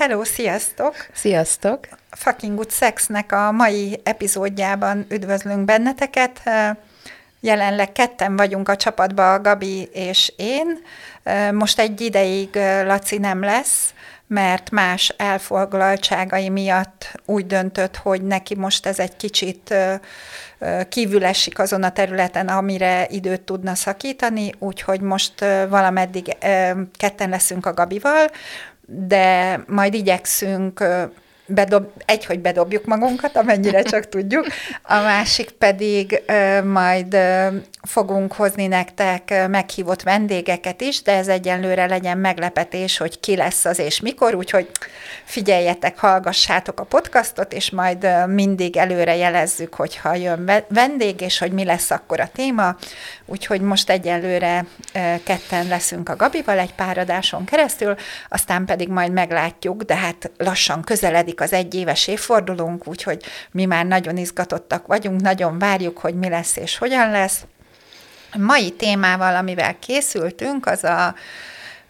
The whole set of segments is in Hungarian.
Hello, sziasztok! Sziasztok! Fucking Good Sexnek a mai epizódjában üdvözlünk benneteket. Jelenleg ketten vagyunk a csapatban, Gabi és én. Most egy ideig Laci nem lesz, mert más elfoglaltságai miatt úgy döntött, hogy neki most ez egy kicsit kívül esik azon a területen, amire időt tudna szakítani, úgyhogy most valameddig ketten leszünk a Gabival, de majd igyekszünk bedob, egy, hogy bedobjuk magunkat, amennyire csak tudjuk, a másik pedig ö, majd ö, fogunk hozni nektek meghívott vendégeket is, de ez egyenlőre legyen meglepetés, hogy ki lesz az és mikor, úgyhogy figyeljetek, hallgassátok a podcastot, és majd ö, mindig előre jelezzük, hogyha jön vendég, és hogy mi lesz akkor a téma, úgyhogy most egyenlőre ö, ketten leszünk a Gabival egy pár adáson keresztül, aztán pedig majd meglátjuk, de hát lassan közeledik az egyéves évfordulónk, úgyhogy mi már nagyon izgatottak vagyunk, nagyon várjuk, hogy mi lesz és hogyan lesz. A mai témával, amivel készültünk, az a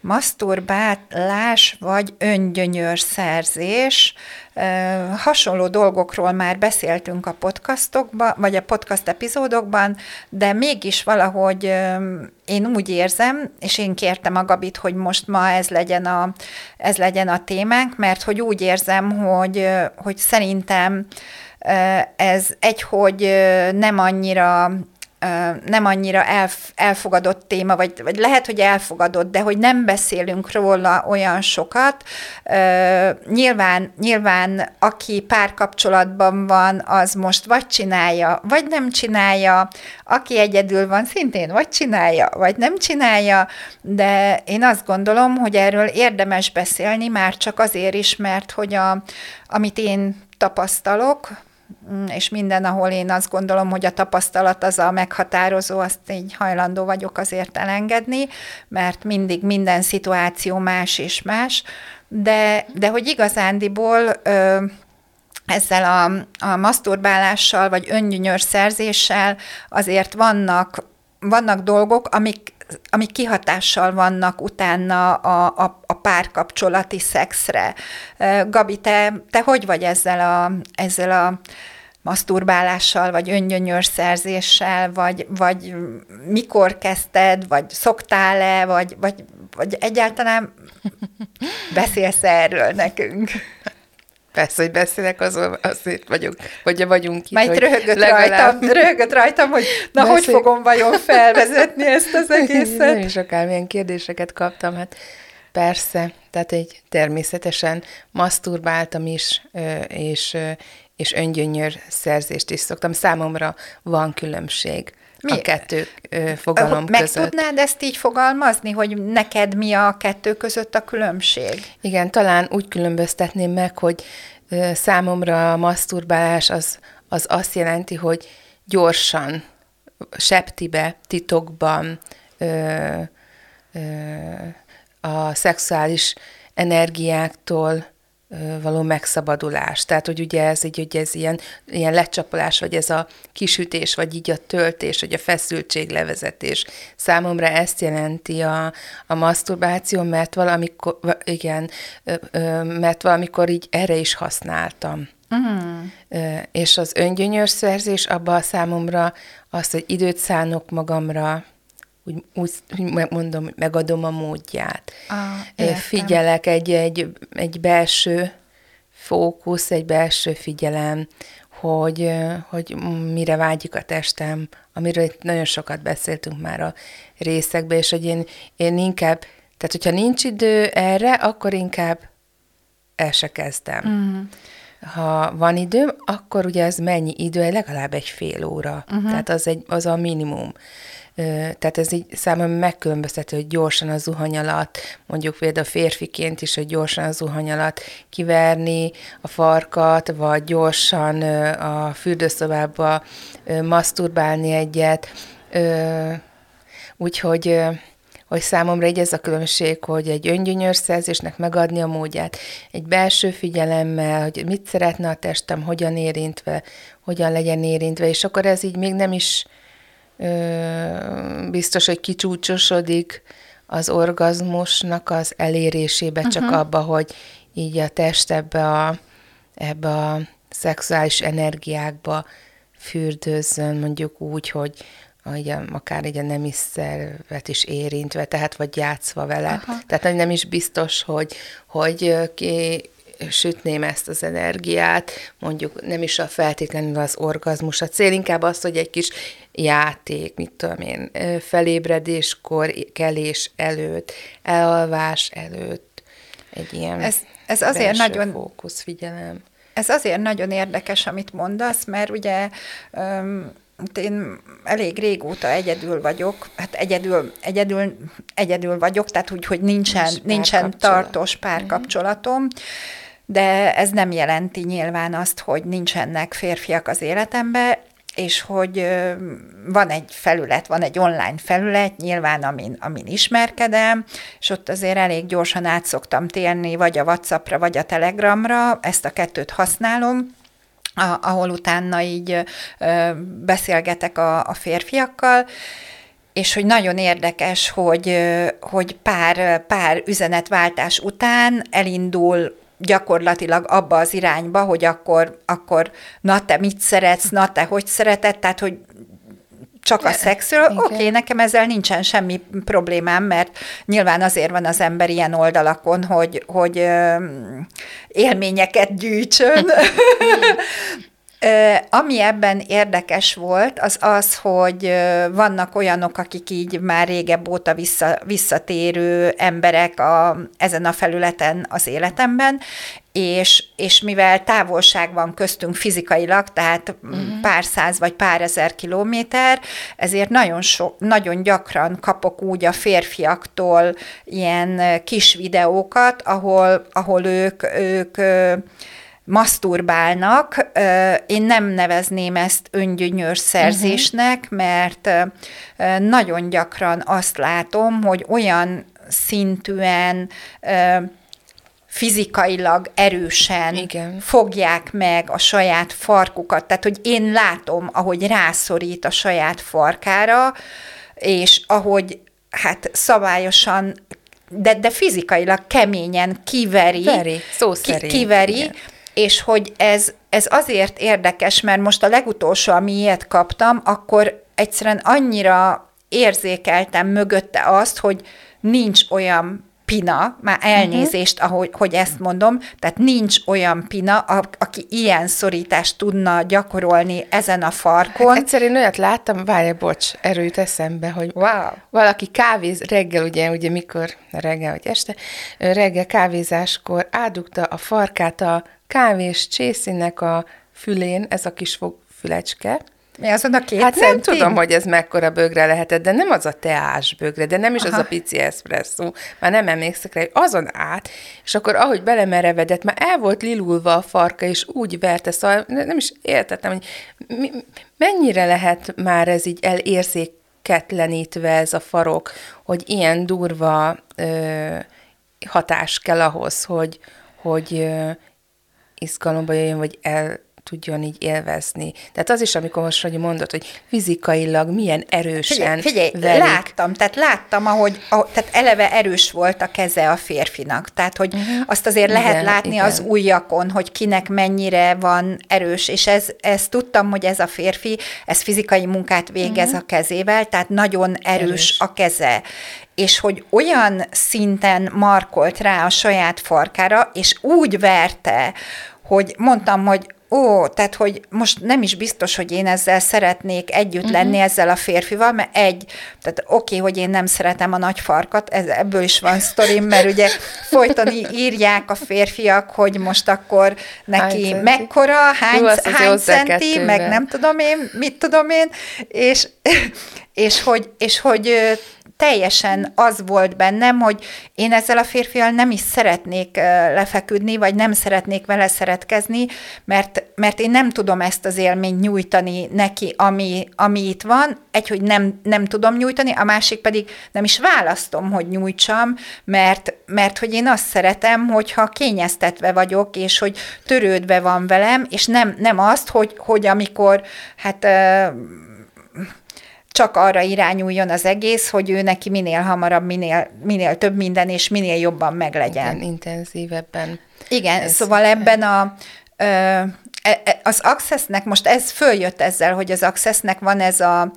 maszturbálás vagy öngyönyörszerzés. Hasonló dolgokról már beszéltünk a podcastokban, vagy a podcast epizódokban, de mégis valahogy én úgy érzem, és én kértem a Gabit, hogy most ma ez legyen a, ez legyen a témánk, mert hogy úgy érzem, hogy, hogy szerintem ez egy, hogy nem annyira nem annyira elf, elfogadott téma, vagy, vagy lehet, hogy elfogadott, de hogy nem beszélünk róla olyan sokat. Nyilván, nyilván aki párkapcsolatban van, az most vagy csinálja, vagy nem csinálja, aki egyedül van, szintén vagy csinálja, vagy nem csinálja, de én azt gondolom, hogy erről érdemes beszélni, már csak azért is, mert hogy a, amit én tapasztalok, és minden, ahol én azt gondolom, hogy a tapasztalat az a meghatározó, azt így hajlandó vagyok azért elengedni, mert mindig minden szituáció más és más, de, de hogy igazándiból ö, ezzel a, a maszturbálással, vagy öngyönyörszerzéssel azért vannak, vannak dolgok, amik amik kihatással vannak utána a, a, a párkapcsolati szexre. Gabi, te, te hogy vagy ezzel a, ezzel a maszturbálással, vagy öngyönyörszerzéssel, vagy, vagy mikor kezdted, vagy szoktál-e, vagy, vagy, vagy egyáltalán beszélsz erről nekünk? Persze, hogy beszélek, azon azért vagyok, hogy vagyunk itt. Majd röhögött, legalább... rajtam, röhögött rajtam, hogy na, Beszél... hogy fogom vajon felvezetni ezt az egészet? Nagyon sok milyen kérdéseket kaptam, hát persze, tehát egy természetesen maszturbáltam is, és, és öngyönyör szerzést is szoktam. Számomra van különbség. Mi? A kettő fogalom Meg között. Meg tudnád ezt így fogalmazni, hogy neked mi a kettő között a különbség? Igen, talán úgy különböztetném meg, hogy számomra a maszturbálás az, az azt jelenti, hogy gyorsan, septibe, titokban ö, ö, a szexuális energiáktól való megszabadulás. Tehát, hogy ugye ez így, hogy ez ilyen, ilyen lecsapolás, vagy ez a kisütés, vagy így a töltés, vagy a feszültség levezetés. Számomra ezt jelenti a, a maszturbáció, mert valamikor, igen, mert valamikor így erre is használtam. Uh-huh. És az öngyönyörszerzés abban számomra az, hogy időt szánok magamra, úgy, úgy mondom, megadom a módját. Ah, Figyelek egy, egy, egy belső fókusz, egy belső figyelem, hogy, hogy mire vágyik a testem, amiről itt nagyon sokat beszéltünk már a részekben, és hogy én, én inkább, tehát hogyha nincs idő erre, akkor inkább el se kezdem. Mm. Ha van időm, akkor ugye ez mennyi idő? Legalább egy fél óra. Uh-huh. Tehát az, egy, az a minimum tehát ez így számomra megkülönböztető, hogy gyorsan a zuhany alatt, mondjuk például férfiként is, hogy gyorsan a zuhany alatt kiverni a farkat, vagy gyorsan a fürdőszobába maszturbálni egyet, úgyhogy hogy számomra így ez a különbség, hogy egy öngyönyörszerzésnek megadni a módját, egy belső figyelemmel, hogy mit szeretne a testem, hogyan érintve, hogyan legyen érintve, és akkor ez így még nem is biztos, hogy kicsúcsosodik az orgazmusnak az elérésébe, csak uh-huh. abba, hogy így a test ebbe a, ebbe a szexuális energiákba fürdőzzön, mondjuk úgy, hogy hogy akár egy a nemi szervet is érintve, tehát vagy játszva vele. Aha. Tehát nem is biztos, hogy, hogy ki sütném ezt az energiát, mondjuk nem is a feltétlenül az orgazmus. A cél inkább az, hogy egy kis játék, mit tudom én, felébredéskor, kelés előtt, elalvás előtt, egy ilyen ez, ez azért nagyon fókusz, figyelem. Ez azért nagyon érdekes, amit mondasz, mert ugye um, én elég régóta egyedül vagyok, hát egyedül, egyedül, egyedül vagyok, tehát úgy, hogy nincsen, nincsen tartós párkapcsolatom, de ez nem jelenti nyilván azt, hogy nincsenek férfiak az életemben, és hogy van egy felület, van egy online felület, nyilván amin, amin ismerkedem, és ott azért elég gyorsan át szoktam térni, vagy a Whatsappra, vagy a Telegramra, ezt a kettőt használom, ahol utána így beszélgetek a, a férfiakkal, és hogy nagyon érdekes, hogy, hogy pár, pár üzenetváltás után elindul gyakorlatilag abba az irányba, hogy akkor, akkor na te mit szeretsz, na te hogy szereted, tehát hogy csak a szexről, oké, okay, nekem ezzel nincsen semmi problémám, mert nyilván azért van az ember ilyen oldalakon, hogy, hogy élményeket gyűjtsön, Ami ebben érdekes volt, az az, hogy vannak olyanok, akik így már régebb óta vissza, visszatérő emberek a, ezen a felületen az életemben, és, és mivel távolság van köztünk fizikailag, tehát uh-huh. pár száz vagy pár ezer kilométer, ezért nagyon, so, nagyon gyakran kapok úgy a férfiaktól ilyen kis videókat, ahol, ahol ők, ők maszturbálnak. Én nem nevezném ezt öngyönyör szerzésnek, uh-huh. mert nagyon gyakran azt látom, hogy olyan szintűen fizikailag erősen Igen. fogják meg a saját farkukat. Tehát, hogy én látom, ahogy rászorít a saját farkára, és ahogy hát szabályosan de, de fizikailag keményen kiveri, Veri, szó szerint, kiveri, igen és hogy ez, ez azért érdekes, mert most a legutolsó, ami ilyet kaptam, akkor egyszerűen annyira érzékeltem mögötte azt, hogy nincs olyan pina, már elnézést, uh-huh. ahogy, hogy ezt mondom, tehát nincs olyan pina, a, aki ilyen szorítást tudna gyakorolni ezen a farkon. Hát egyszerűen olyat láttam, várj, bocs, erőt eszembe, hogy wow. valaki kávéz, reggel ugye, ugye mikor, reggel vagy este, reggel kávézáskor ádugta a farkát a kávés csészének a fülén, ez a kis fülecske, mi azon a két Hát centi? nem tudom, hogy ez mekkora bögre lehetett, de nem az a teás bögre, de nem is Aha. az a pici eszpresszó, már nem emlékszek rá, hogy azon át, és akkor ahogy belemerevedett, már el volt lilulva a farka, és úgy verte, szóval nem is értettem, hogy mi, mennyire lehet már ez így elérzéketlenítve ez a farok, hogy ilyen durva ö, hatás kell ahhoz, hogy, hogy ö, izgalomba jöjjön, vagy el tudjon így élvezni. Tehát az is, amikor most hogy mondod, hogy fizikailag milyen erősen Figyelj, figyelj láttam, tehát láttam, ahogy, ahogy, tehát eleve erős volt a keze a férfinak, tehát hogy uh-huh. azt azért igen, lehet látni igen. az ujjakon, hogy kinek mennyire van erős, és ez, ez tudtam, hogy ez a férfi, ez fizikai munkát végez uh-huh. a kezével, tehát nagyon erős, erős a keze és hogy olyan szinten markolt rá a saját farkára, és úgy verte, hogy mondtam, hogy ó, tehát, hogy most nem is biztos, hogy én ezzel szeretnék együtt uh-huh. lenni ezzel a férfival, mert egy, tehát oké, okay, hogy én nem szeretem a nagy farkat, ez, ebből is van sztorim, mert ugye folyton írják a férfiak, hogy most akkor neki hány mekkora, hány, Jó, hány centi, meg nem tudom én, mit tudom én, és, és hogy, és hogy teljesen az volt bennem, hogy én ezzel a férfival nem is szeretnék lefeküdni, vagy nem szeretnék vele szeretkezni, mert, mert én nem tudom ezt az élményt nyújtani neki, ami, ami itt van. Egy, hogy nem, nem tudom nyújtani, a másik pedig nem is választom, hogy nyújtsam, mert, mert hogy én azt szeretem, hogyha kényeztetve vagyok, és hogy törődve van velem, és nem, nem azt, hogy, hogy amikor hát csak arra irányuljon az egész, hogy ő neki minél hamarabb, minél, minél több minden, és minél jobban meglegyen. Igen, intenzívebben. Igen, ez, szóval ebben a, e, e, az Accessnek, most ez följött ezzel, hogy az Accessnek van ez a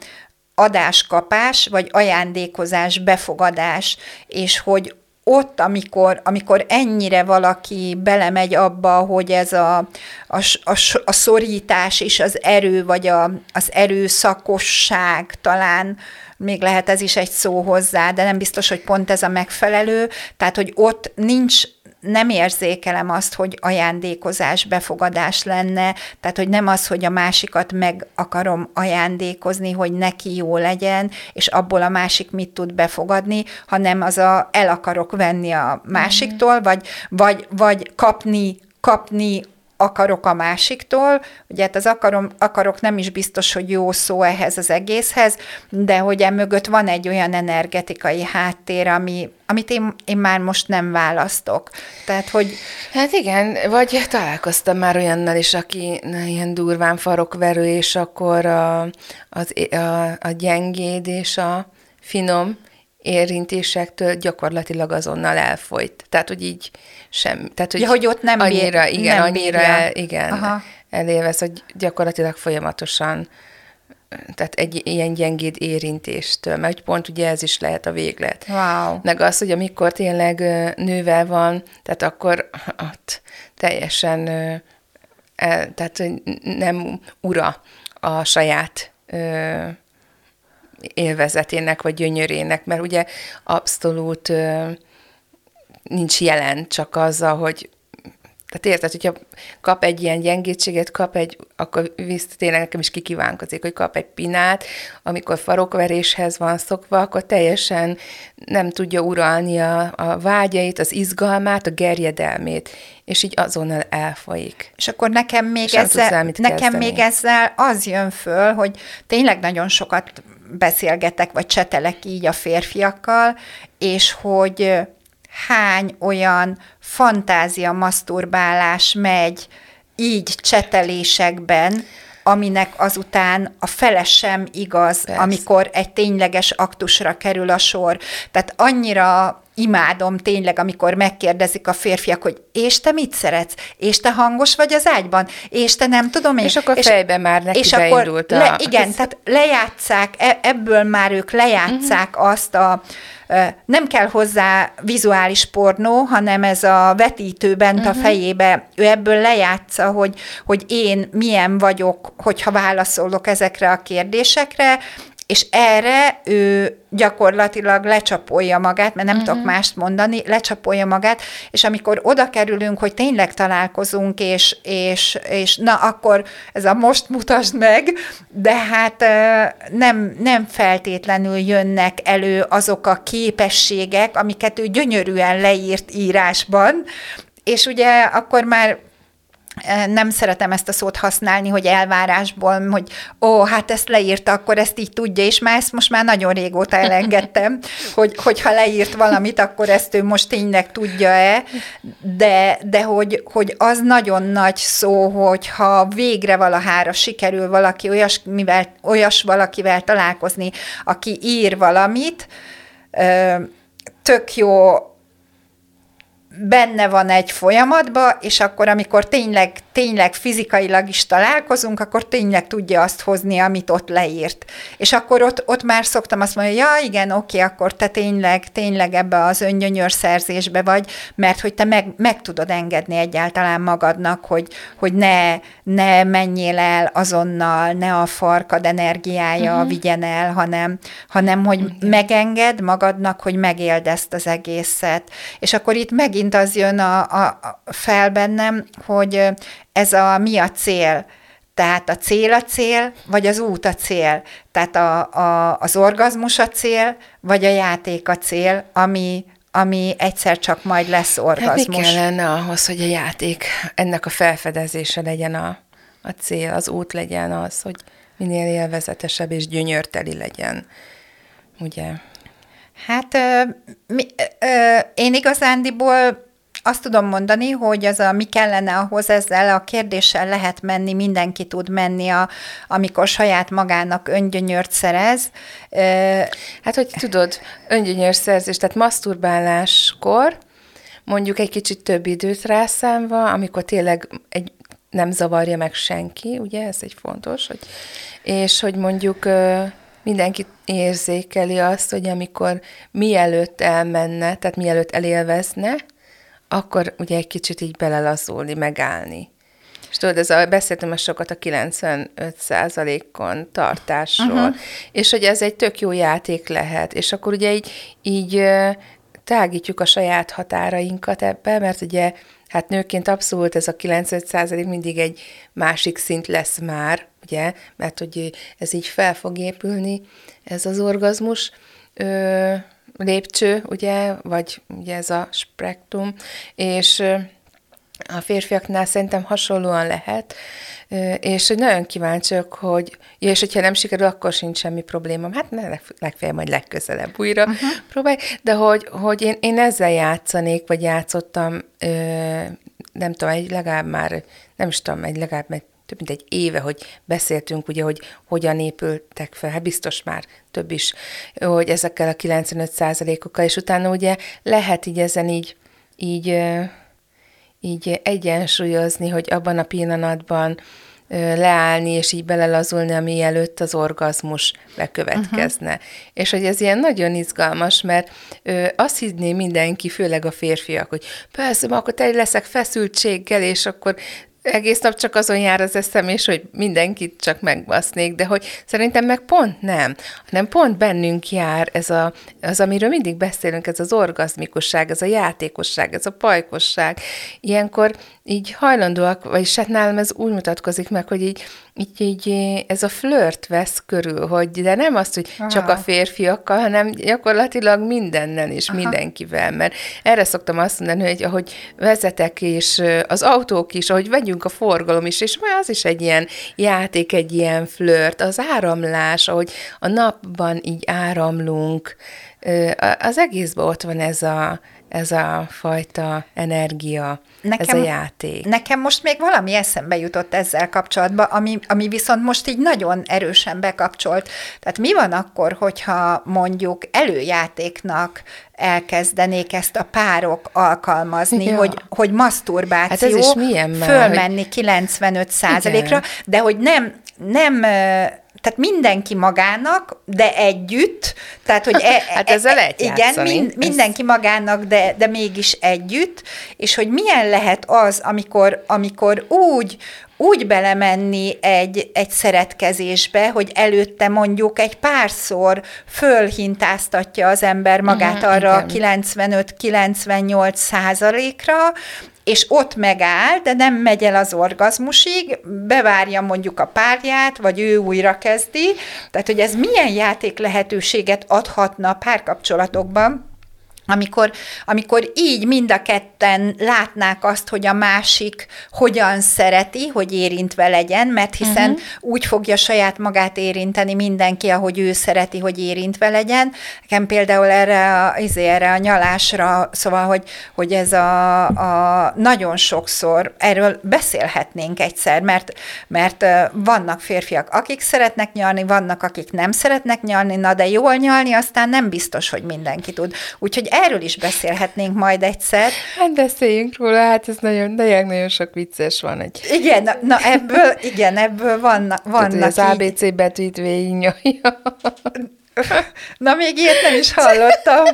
adáskapás, vagy ajándékozás, befogadás, és hogy ott, amikor, amikor ennyire valaki belemegy abba, hogy ez a, a, a, a szorítás és az erő, vagy a, az erőszakosság talán, még lehet ez is egy szó hozzá, de nem biztos, hogy pont ez a megfelelő, tehát, hogy ott nincs nem érzékelem azt, hogy ajándékozás, befogadás lenne, tehát hogy nem az, hogy a másikat meg akarom ajándékozni, hogy neki jó legyen, és abból a másik mit tud befogadni, hanem az a el akarok venni a másiktól, vagy, vagy, vagy kapni kapni akarok a másiktól, ugye hát az akarom, akarok nem is biztos, hogy jó szó ehhez az egészhez, de hogy emögött van egy olyan energetikai háttér, ami, amit én, én már most nem választok. Tehát, hogy... Hát igen, vagy találkoztam már olyannal is, aki ilyen durván farokverő, és akkor a, az, a, a gyengéd és a finom érintésektől gyakorlatilag azonnal elfolyt. Tehát, hogy így sem. Tehát, hogy, ja, hogy ott nem annyira, bír, igen, nem annyira el, igen, Aha. elélvez, hogy gyakorlatilag folyamatosan tehát egy ilyen gyengéd érintéstől, mert pont ugye ez is lehet a véglet. Wow. Meg az, hogy amikor tényleg nővel van, tehát akkor ott teljesen el, tehát nem ura a saját élvezetének, vagy gyönyörének, mert ugye abszolút nincs jelen csak azzal, hogy tehát érted, hogyha kap egy ilyen gyengétséget, kap egy, akkor visz, tényleg nekem is kikívánkozik, hogy kap egy pinát, amikor farokveréshez van szokva, akkor teljesen nem tudja uralni a, a vágyait, az izgalmát, a gerjedelmét, és így azonnal elfolyik. És akkor nekem még, ezzel, nekem még ezzel az jön föl, hogy tényleg nagyon sokat beszélgetek, vagy csetelek így a férfiakkal, és hogy hány olyan fantázia maszturbálás megy így csetelésekben, aminek azután a fele sem igaz, Persze. amikor egy tényleges aktusra kerül a sor. Tehát annyira imádom tényleg, amikor megkérdezik a férfiak, hogy és te mit szeretsz? És te hangos vagy az ágyban? És te nem tudom én. És akkor és, fejben már neki és akkor a... le, Igen, tehát lejátszák, e, ebből már ők lejátszák uh-huh. azt a nem kell hozzá vizuális pornó, hanem ez a vetítő bent uh-huh. a mhm. fejébe, ő ebből lejátsza, hogy, hogy én milyen vagyok, hogyha válaszolok ezekre a kérdésekre, és erre ő gyakorlatilag lecsapolja magát, mert nem uh-huh. tudok mást mondani, lecsapolja magát, és amikor oda kerülünk, hogy tényleg találkozunk, és, és, és na akkor ez a most mutasd meg, de hát nem, nem feltétlenül jönnek elő azok a képességek, amiket ő gyönyörűen leírt írásban, és ugye akkor már nem szeretem ezt a szót használni, hogy elvárásból, hogy ó, hát ezt leírta, akkor ezt így tudja, és már ezt most már nagyon régóta elengedtem, hogy, hogyha leírt valamit, akkor ezt ő most tényleg tudja-e, de, de hogy, hogy az nagyon nagy szó, hogyha végre valahára sikerül valaki olyas, mivel, olyas valakivel találkozni, aki ír valamit, tök jó benne van egy folyamatba, és akkor, amikor tényleg tényleg fizikailag is találkozunk, akkor tényleg tudja azt hozni, amit ott leírt. És akkor ott, ott már szoktam azt mondani, ja igen, oké, akkor te tényleg, tényleg ebbe az öngyönyör szerzésbe vagy, mert hogy te meg, meg tudod engedni egyáltalán magadnak, hogy, hogy ne, ne menjél el azonnal, ne a farkad energiája uh-huh. vigyen el, hanem, hanem hogy uh-huh. megenged magadnak, hogy megéld ezt az egészet. És akkor itt megint az jön a, a, a fel bennem, hogy ez a mi a cél. Tehát a cél a cél, vagy az út a cél. Tehát a, a, az orgazmus a cél, vagy a játék a cél, ami, ami egyszer csak majd lesz orgazmus. Hát mi kellene ahhoz, hogy a játék, ennek a felfedezése legyen a, a cél, az út legyen az, hogy minél élvezetesebb és gyönyörteli legyen, ugye? Hát mi, ö, én igazándiból azt tudom mondani, hogy az a mi kellene ahhoz ezzel a kérdéssel lehet menni, mindenki tud menni, a, amikor saját magának öngyönyört szerez. Hát, hogy tudod, öngyönyör szerzés, tehát maszturbáláskor mondjuk egy kicsit több időt rászámva, amikor tényleg egy, nem zavarja meg senki, ugye, ez egy fontos, hogy, és hogy mondjuk mindenki érzékeli azt, hogy amikor mielőtt elmenne, tehát mielőtt elélvezne, akkor ugye egy kicsit így belelazulni, megállni. És tudod, ez a, beszéltem a sokat a 95 on tartásról, uh-huh. és hogy ez egy tök jó játék lehet, és akkor ugye így, így tágítjuk a saját határainkat ebbe, mert ugye hát nőként abszolút ez a 95 mindig egy másik szint lesz már, ugye, mert hogy ez így fel fog épülni, ez az orgazmus, ö, lépcső, ugye, vagy ugye ez a spektrum, és a férfiaknál szerintem hasonlóan lehet, és nagyon kíváncsiak, hogy, ja, és hogyha nem sikerül, akkor sincs semmi problémám. Hát legfeljebb majd legközelebb újra uh-huh. próbálj, de hogy, hogy én, én ezzel játszanék, vagy játszottam, nem tudom, egy legalább már, nem is tudom, egy legalább egy több mint egy éve, hogy beszéltünk, ugye, hogy hogyan épültek fel, hát biztos már több is, hogy ezekkel a 95% okkal és utána ugye lehet így ezen így, így, így egyensúlyozni, hogy abban a pillanatban leállni, és így belelazulni, ami előtt az orgazmus bekövetkezne. Uh-huh. És hogy ez ilyen nagyon izgalmas, mert ö, azt hinné mindenki, főleg a férfiak, hogy persze, akkor te leszek feszültséggel, és akkor egész nap csak azon jár az eszem, és hogy mindenkit csak megbasznék, de hogy szerintem meg pont nem, hanem pont bennünk jár ez a, az, amiről mindig beszélünk, ez az orgazmikusság, ez a játékosság, ez a pajkosság. Ilyenkor így hajlandóak, vagyis hát nálam ez úgy mutatkozik meg, hogy így így, így ez a flört vesz körül, hogy de nem azt, hogy Aha. csak a férfiakkal, hanem gyakorlatilag mindennel és Aha. mindenkivel, mert erre szoktam azt mondani, hogy ahogy vezetek, és az autók is, ahogy vegyünk a forgalom is, és már az is egy ilyen játék, egy ilyen flört, az áramlás, ahogy a napban így áramlunk, az egészben ott van ez a, ez a fajta energia, nekem, ez a játék. Nekem most még valami eszembe jutott ezzel kapcsolatban, ami, ami viszont most így nagyon erősen bekapcsolt. Tehát mi van akkor, hogyha mondjuk előjátéknak elkezdenék ezt a párok alkalmazni, ja. hogy, hogy maszturbáció, hát ez is milyen már, fölmenni hogy... 95 ra de hogy nem, nem tehát mindenki magának, de együtt, tehát hogy... E, hát ezzel lehet Igen, mind, mindenki magának, de, de mégis együtt, és hogy milyen lehet az, amikor, amikor úgy, úgy belemenni egy, egy szeretkezésbe, hogy előtte mondjuk egy párszor fölhintáztatja az ember magát uh-huh, arra 95-98 százalékra, és ott megáll, de nem megy el az orgazmusig, bevárja mondjuk a párját, vagy ő újra kezdi. Tehát, hogy ez milyen játék lehetőséget adhatna a párkapcsolatokban, amikor, amikor így mind a ketten látnák azt, hogy a másik hogyan szereti, hogy érintve legyen, mert hiszen uh-huh. úgy fogja saját magát érinteni mindenki, ahogy ő szereti, hogy érintve legyen. Nekem például erre a, izé, erre a nyalásra, szóval, hogy, hogy ez a, a nagyon sokszor erről beszélhetnénk egyszer, mert, mert vannak férfiak, akik szeretnek nyalni, vannak, akik nem szeretnek nyalni, na de jól nyalni aztán nem biztos, hogy mindenki tud. Úgyhogy erről is beszélhetnénk majd egyszer. Hát beszéljünk róla, hát ez nagyon, nagyon sok vicces van. Egy... Igen, na, na ebből, igen, ebből vannak, vannak Tehát, az ABC betűt. Na, még ilyet nem is hallottam.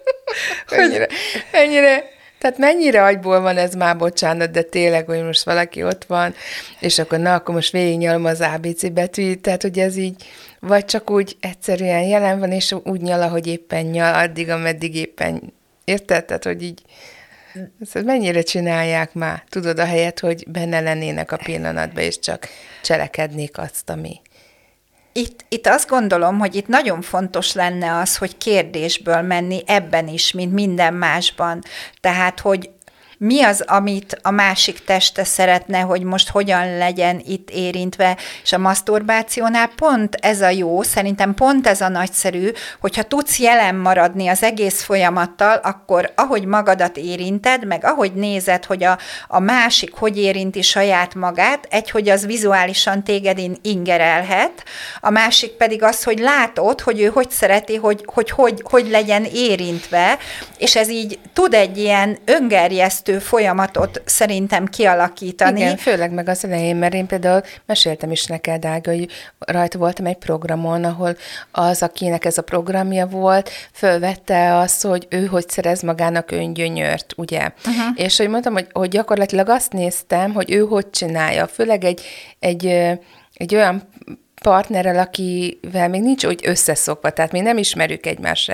mennyire, mennyire, tehát mennyire agyból van ez már, bocsánat, de tényleg, hogy most valaki ott van, és akkor na, akkor most végignyalom az ABC betűt, tehát hogy ez így, vagy csak úgy egyszerűen jelen van, és úgy nyal, ahogy éppen nyal, addig, ameddig éppen, érted? Tehát, hogy így, ezt mennyire csinálják már? Tudod, a helyet, hogy benne lennének a pillanatban, és csak cselekednék azt, ami itt, itt azt gondolom, hogy itt nagyon fontos lenne az, hogy kérdésből menni ebben is, mint minden másban. Tehát, hogy mi az, amit a másik teste szeretne, hogy most hogyan legyen itt érintve, és a maszturbációnál pont ez a jó, szerintem pont ez a nagyszerű, hogyha tudsz jelen maradni az egész folyamattal, akkor ahogy magadat érinted, meg ahogy nézed, hogy a, a másik hogy érinti saját magát, egy, hogy az vizuálisan téged ingerelhet, a másik pedig az, hogy látod, hogy ő hogy szereti, hogy hogy, hogy, hogy legyen érintve, és ez így tud egy ilyen öngerjesztő fejlesztő folyamatot szerintem kialakítani. Igen, főleg meg az elején, mert én például meséltem is neked, Ága, hogy rajta voltam egy programon, ahol az, akinek ez a programja volt, fölvette azt, hogy ő hogy szerez magának öngyönyört, ugye? Uh-huh. És hogy mondtam, hogy, hogy gyakorlatilag azt néztem, hogy ő hogy csinálja, főleg egy, egy, egy olyan partnerrel, akivel még nincs úgy összeszokva, tehát mi nem ismerjük egymás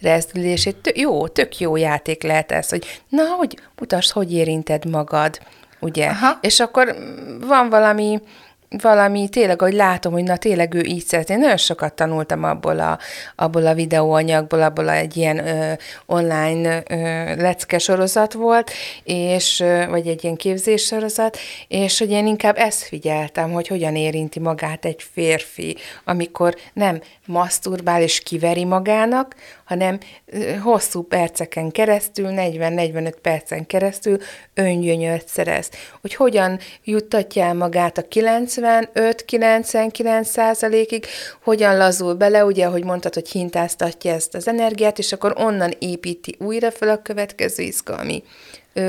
rezdülését. Jó, tök jó játék lehet ez, hogy na, hogy mutasd, hogy érinted magad, ugye? Aha. És akkor van valami valami, tényleg, hogy látom, hogy na tényleg ő így szeret. Én nagyon sokat tanultam abból a, abból a videóanyagból, abból a, egy ilyen ö, online ö, lecke sorozat volt, és, ö, vagy egy ilyen képzés sorozat, és hogy én inkább ezt figyeltem, hogy hogyan érinti magát egy férfi, amikor nem maszturbál és kiveri magának, hanem hosszú perceken keresztül, 40-45 percen keresztül öngyönyört szerez. Hogy hogyan juttatja el magát a 95-99 százalékig, hogyan lazul bele, ugye, hogy mondtad, hogy hintáztatja ezt az energiát, és akkor onnan építi újra fel a következő izgalmi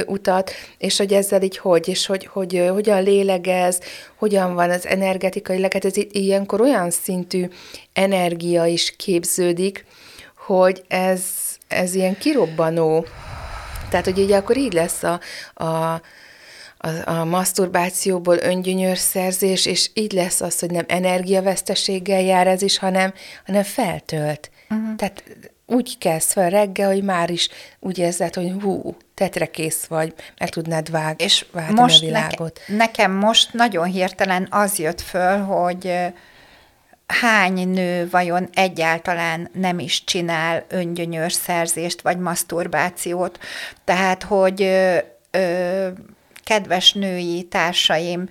utat, és hogy ezzel így hogy, és hogy, hogy, hogy hogyan lélegez, hogyan van az energetikai hát ez ilyenkor olyan szintű energia is képződik, hogy ez, ez ilyen kirobbanó, tehát hogy ugye akkor így lesz a, a, a, a maszturbációból öngyönyörszerzés, és így lesz az, hogy nem energiaveszteséggel jár ez is, hanem, hanem feltölt. Uh-huh. Tehát úgy kezd fel reggel, hogy már is úgy érzed, hogy hú, tetre kész vagy, meg tudnád vág, és most a világot. Neke, nekem most nagyon hirtelen az jött föl, hogy hány nő vajon egyáltalán nem is csinál öngyönyörszerzést vagy maszturbációt. Tehát, hogy ö, ö, kedves női társaim,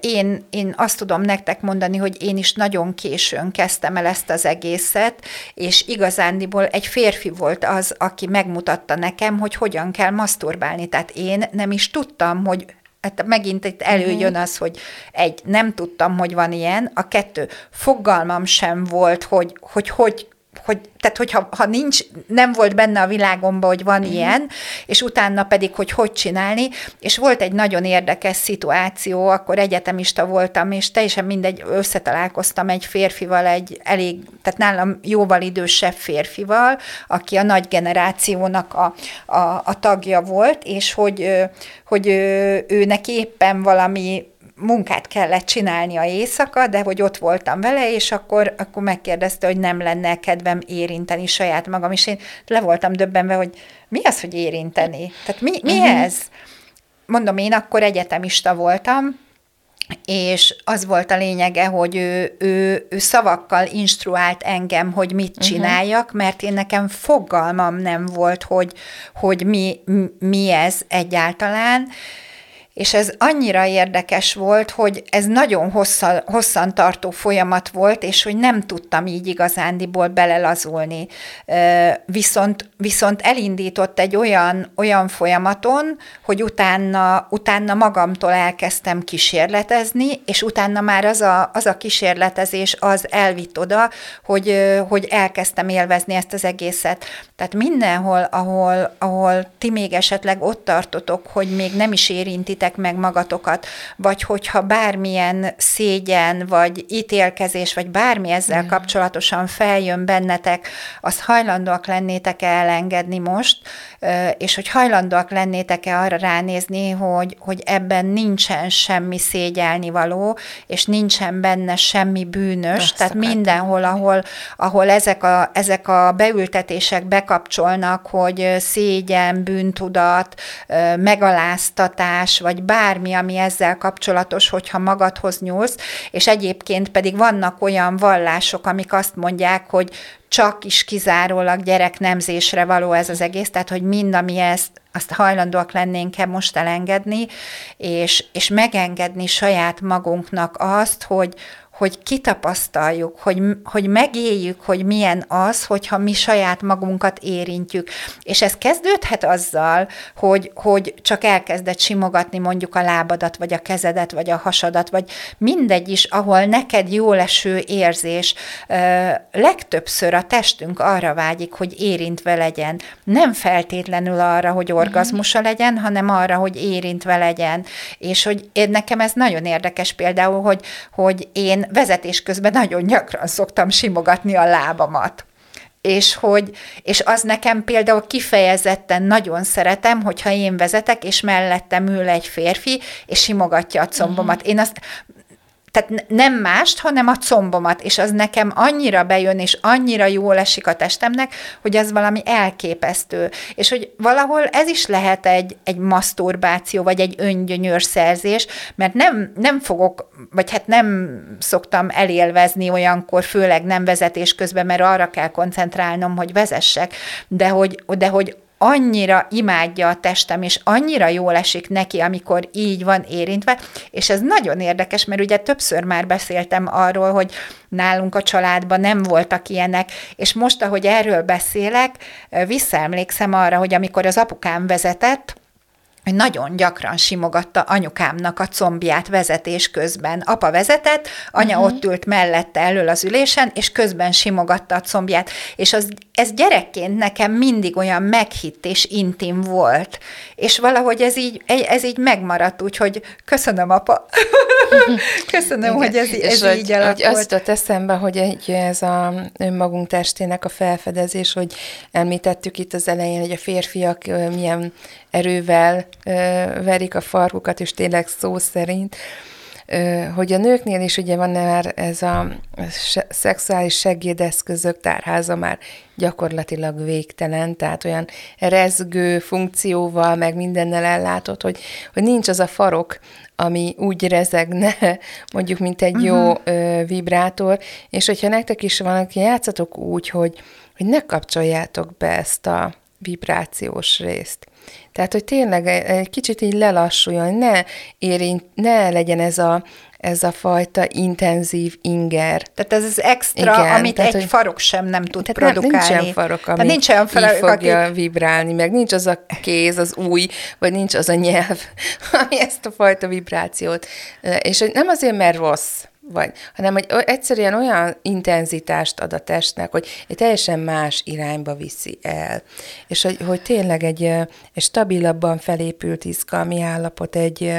én, én azt tudom nektek mondani, hogy én is nagyon későn kezdtem el ezt az egészet, és igazándiból egy férfi volt az, aki megmutatta nekem, hogy hogyan kell maszturbálni. Tehát én nem is tudtam, hogy Hát megint itt előjön mhm. az, hogy egy, nem tudtam, hogy van ilyen, a kettő, fogalmam sem volt, hogy hogy, hogy hogy, tehát hogyha ha nincs, nem volt benne a világomban, hogy van mm. ilyen, és utána pedig, hogy hogy csinálni, és volt egy nagyon érdekes szituáció, akkor egyetemista voltam, és teljesen mindegy, összetalálkoztam egy férfival, egy elég, tehát nálam jóval idősebb férfival, aki a nagy generációnak a, a, a tagja volt, és hogy, hogy ő, őnek éppen valami munkát kellett csinálnia éjszaka, de hogy ott voltam vele, és akkor, akkor megkérdezte, hogy nem lenne kedvem érinteni saját magam, és én le voltam döbbenve, hogy mi az, hogy érinteni? Tehát mi, mi uh-huh. ez? Mondom, én akkor egyetemista voltam, és az volt a lényege, hogy ő, ő, ő szavakkal instruált engem, hogy mit mhm. csináljak, uh-huh. mert én nekem fogalmam nem volt, hogy, hogy mi, mi ez egyáltalán, és ez annyira érdekes volt, hogy ez nagyon hosszan, hosszan tartó folyamat volt, és hogy nem tudtam így igazándiból belelazulni. Viszont, viszont elindított egy olyan, olyan folyamaton, hogy utána, utána magamtól elkezdtem kísérletezni, és utána már az a, az a kísérletezés az elvitt oda, hogy, hogy elkezdtem élvezni ezt az egészet. Tehát mindenhol, ahol, ahol ti még esetleg ott tartotok, hogy még nem is érintitek ítéljétek meg magatokat, vagy hogyha bármilyen szégyen, vagy ítélkezés, vagy bármi ezzel mm. kapcsolatosan feljön bennetek, azt hajlandóak lennétek-e elengedni most, és hogy hajlandóak lennétek-e arra ránézni, hogy, hogy ebben nincsen semmi szégyelni való, és nincsen benne semmi bűnös, Ezt tehát mindenhol, ahol, ahol ezek, a, ezek a beültetések bekapcsolnak, hogy szégyen, bűntudat, megaláztatás, vagy vagy bármi, ami ezzel kapcsolatos, hogyha magadhoz nyúlsz, és egyébként pedig vannak olyan vallások, amik azt mondják, hogy csak is kizárólag gyereknemzésre való ez az egész, tehát hogy mind, ami ezt, azt hajlandóak lennénk-e most elengedni, és, és megengedni saját magunknak azt, hogy, hogy kitapasztaljuk, hogy, hogy megéljük, hogy milyen az, hogyha mi saját magunkat érintjük. És ez kezdődhet azzal, hogy, hogy csak elkezded simogatni mondjuk a lábadat, vagy a kezedet, vagy a hasadat, vagy mindegy is, ahol neked jó leső érzés. Legtöbbször a testünk arra vágyik, hogy érintve legyen. Nem feltétlenül arra, hogy orgazmusa legyen, hanem arra, hogy érintve legyen. És hogy én, nekem ez nagyon érdekes például, hogy, hogy én vezetés közben nagyon gyakran szoktam simogatni a lábamat és hogy, és az nekem például kifejezetten nagyon szeretem, hogyha én vezetek, és mellettem ül egy férfi, és simogatja a combomat. Uh-huh. Én azt tehát nem mást, hanem a combomat, és az nekem annyira bejön, és annyira jól esik a testemnek, hogy az valami elképesztő. És hogy valahol ez is lehet egy, egy maszturbáció, vagy egy öngyönyörszerzés, mert nem, nem fogok, vagy hát nem szoktam elélvezni olyankor, főleg nem vezetés közben, mert arra kell koncentrálnom, hogy vezessek, de hogy, de hogy annyira imádja a testem, és annyira jól esik neki, amikor így van érintve, és ez nagyon érdekes, mert ugye többször már beszéltem arról, hogy nálunk a családban nem voltak ilyenek, és most, ahogy erről beszélek, visszaemlékszem arra, hogy amikor az apukám vezetett, hogy nagyon gyakran simogatta anyukámnak a combját vezetés közben. Apa vezetett, anya uh-huh. ott ült mellette elől az ülésen, és közben simogatta a combját. És az, ez gyerekként nekem mindig olyan meghitt és intim volt. És valahogy ez így, ez így megmaradt, úgyhogy köszönöm, apa. köszönöm, Igen. hogy ez, ez és így hogy, alakult. Hogy azt jutott eszembe, hogy egy, ez a önmagunk testének a felfedezés, hogy említettük itt az elején, hogy a férfiak milyen erővel verik a farkukat, és tényleg szó szerint, hogy a nőknél is ugye van már ez a szexuális segédeszközök tárháza már gyakorlatilag végtelen, tehát olyan rezgő funkcióval, meg mindennel ellátott, hogy, hogy nincs az a farok, ami úgy rezegne, mondjuk, mint egy uh-huh. jó ö, vibrátor, és hogyha nektek is van, aki játszatok úgy, hogy, hogy ne kapcsoljátok be ezt a vibrációs részt. Tehát, hogy tényleg egy kicsit így lelassuljon, ne érint, ne legyen ez a, ez a fajta intenzív inger. Tehát ez az extra, Igen, amit tehát, egy hogy, farok sem nem tud tehát produkálni. Nem, nincs olyan farok, ami nincs olyan farok, így fogja aki... vibrálni, meg nincs az a kéz, az új, vagy nincs az a nyelv, ami ezt a fajta vibrációt. És nem azért, mert rossz, vagy, hanem hogy egyszerűen olyan intenzitást ad a testnek, hogy egy teljesen más irányba viszi el. És hogy, hogy tényleg egy, egy stabilabban felépült izgalmi állapot, egy,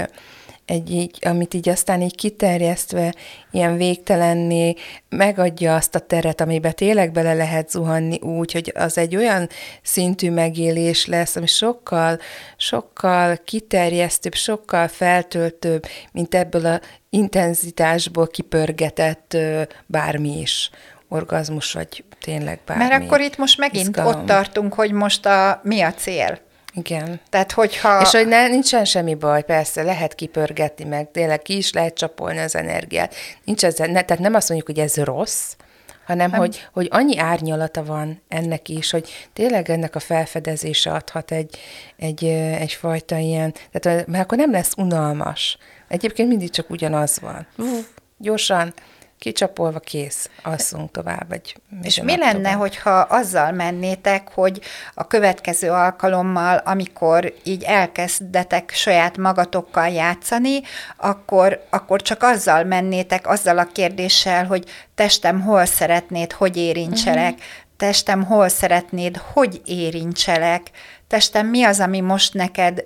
egy így, amit így aztán így kiterjesztve, ilyen végtelenné megadja azt a teret, amiben tényleg bele lehet zuhanni úgy, hogy az egy olyan szintű megélés lesz, ami sokkal, sokkal kiterjesztőbb, sokkal feltöltőbb, mint ebből a intenzitásból kipörgetett bármi is orgazmus, vagy tényleg bármi. Mert akkor itt most megint izgalom. ott tartunk, hogy most a, mi a cél. Igen. Tehát, hogyha... És hogy ne, nincsen semmi baj, persze, lehet kipörgetni, meg tényleg ki is lehet csapolni az energiát. Nincs ez, ne, tehát nem azt mondjuk, hogy ez rossz, hanem hogy, hogy annyi árnyalata van ennek is, hogy tényleg ennek a felfedezése adhat egy, egy, egyfajta ilyen, tehát mert akkor nem lesz unalmas. Egyébként mindig csak ugyanaz van. Uf, gyorsan, kicsapolva kész, alszunk tovább. Egy És mi lenne, tovább. hogyha azzal mennétek, hogy a következő alkalommal, amikor így elkezdetek saját magatokkal játszani, akkor, akkor csak azzal mennétek, azzal a kérdéssel, hogy testem hol szeretnéd, hogy érintselek, uh-huh. testem hol szeretnéd, hogy érintselek, testem mi az, ami most neked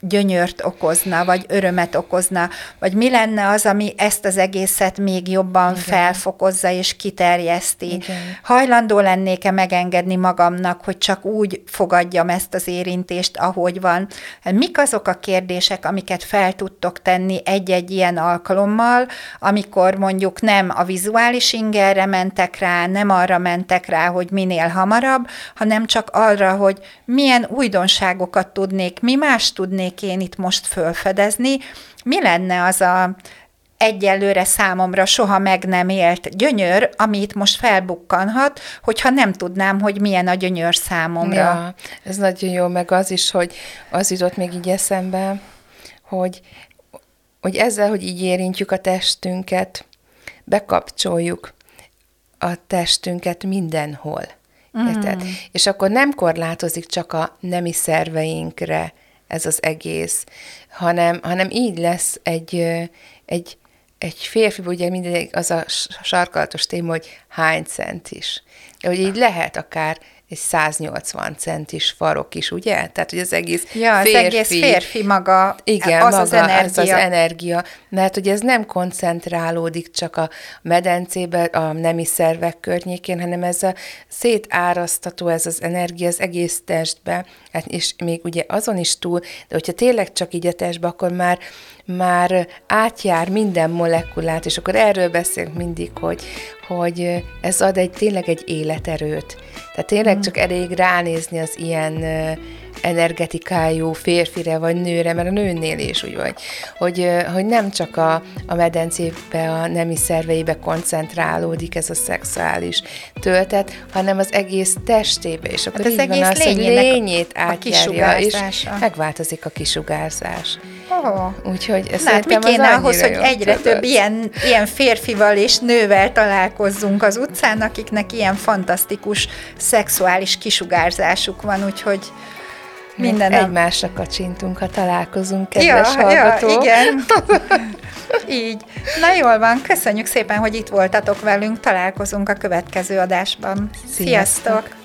gyönyört okozna, vagy örömet okozna, vagy mi lenne az, ami ezt az egészet még jobban Igen. felfokozza és kiterjeszti. Igen. Hajlandó lennék-e megengedni magamnak, hogy csak úgy fogadjam ezt az érintést, ahogy van. Mik azok a kérdések, amiket fel tudtok tenni egy-egy ilyen alkalommal, amikor mondjuk nem a vizuális ingerre mentek rá, nem arra mentek rá, hogy minél hamarabb, hanem csak arra, hogy milyen újdonságokat tudnék, mi más tudnék tudnék én itt most fölfedezni, mi lenne az a egyelőre számomra soha meg nem élt gyönyör, amit most felbukkanhat, hogyha nem tudnám, hogy milyen a gyönyör számomra. Ja, ez nagyon jó, meg az is, hogy az jutott még így eszembe, hogy, hogy ezzel, hogy így érintjük a testünket, bekapcsoljuk a testünket mindenhol. Mm. És akkor nem korlátozik csak a nemi szerveinkre, ez az egész, hanem, hanem így lesz egy, egy, egy férfi, ugye mindig az a sarkalatos téma, hogy hány cent is. Hogy így lehet akár egy 180 centis farok is, ugye? Tehát, hogy az egész ja, az férfi... egész férfi maga, igen, az maga, az energia. Az az energia, mert hogy ez nem koncentrálódik csak a medencébe, a nemi szervek környékén, hanem ez a szétárasztató, ez az energia az egész testbe, hát és még ugye azon is túl, de hogyha tényleg csak így a testbe, akkor már már átjár minden molekulát, és akkor erről beszélünk mindig, hogy, hogy ez ad egy tényleg egy életerőt. Tehát tényleg mm. csak elég ránézni az ilyen energetikájú férfire vagy nőre, mert a nőnél is úgy vagy, hogy, hogy nem csak a, a medencébe, a nemi szerveibe koncentrálódik ez a szexuális töltet, hanem az egész testébe, és akkor hát az egész van az, hogy lényét átjárja, és megváltozik a kisugárzás. Oh. Úgyhogy ez hát mi kéne ahhoz, hogy egyre több több ilyen, ilyen férfival és nővel találkozzunk az utcán, akiknek ilyen fantasztikus szexuális kisugárzásuk van, úgyhogy minden egymásra kacsintunk, ha találkozunk, kedves ja, hallgató. Ja, igen. Így. Na jól van, köszönjük szépen, hogy itt voltatok velünk, találkozunk a következő adásban. Sziasztok! Sziasztok.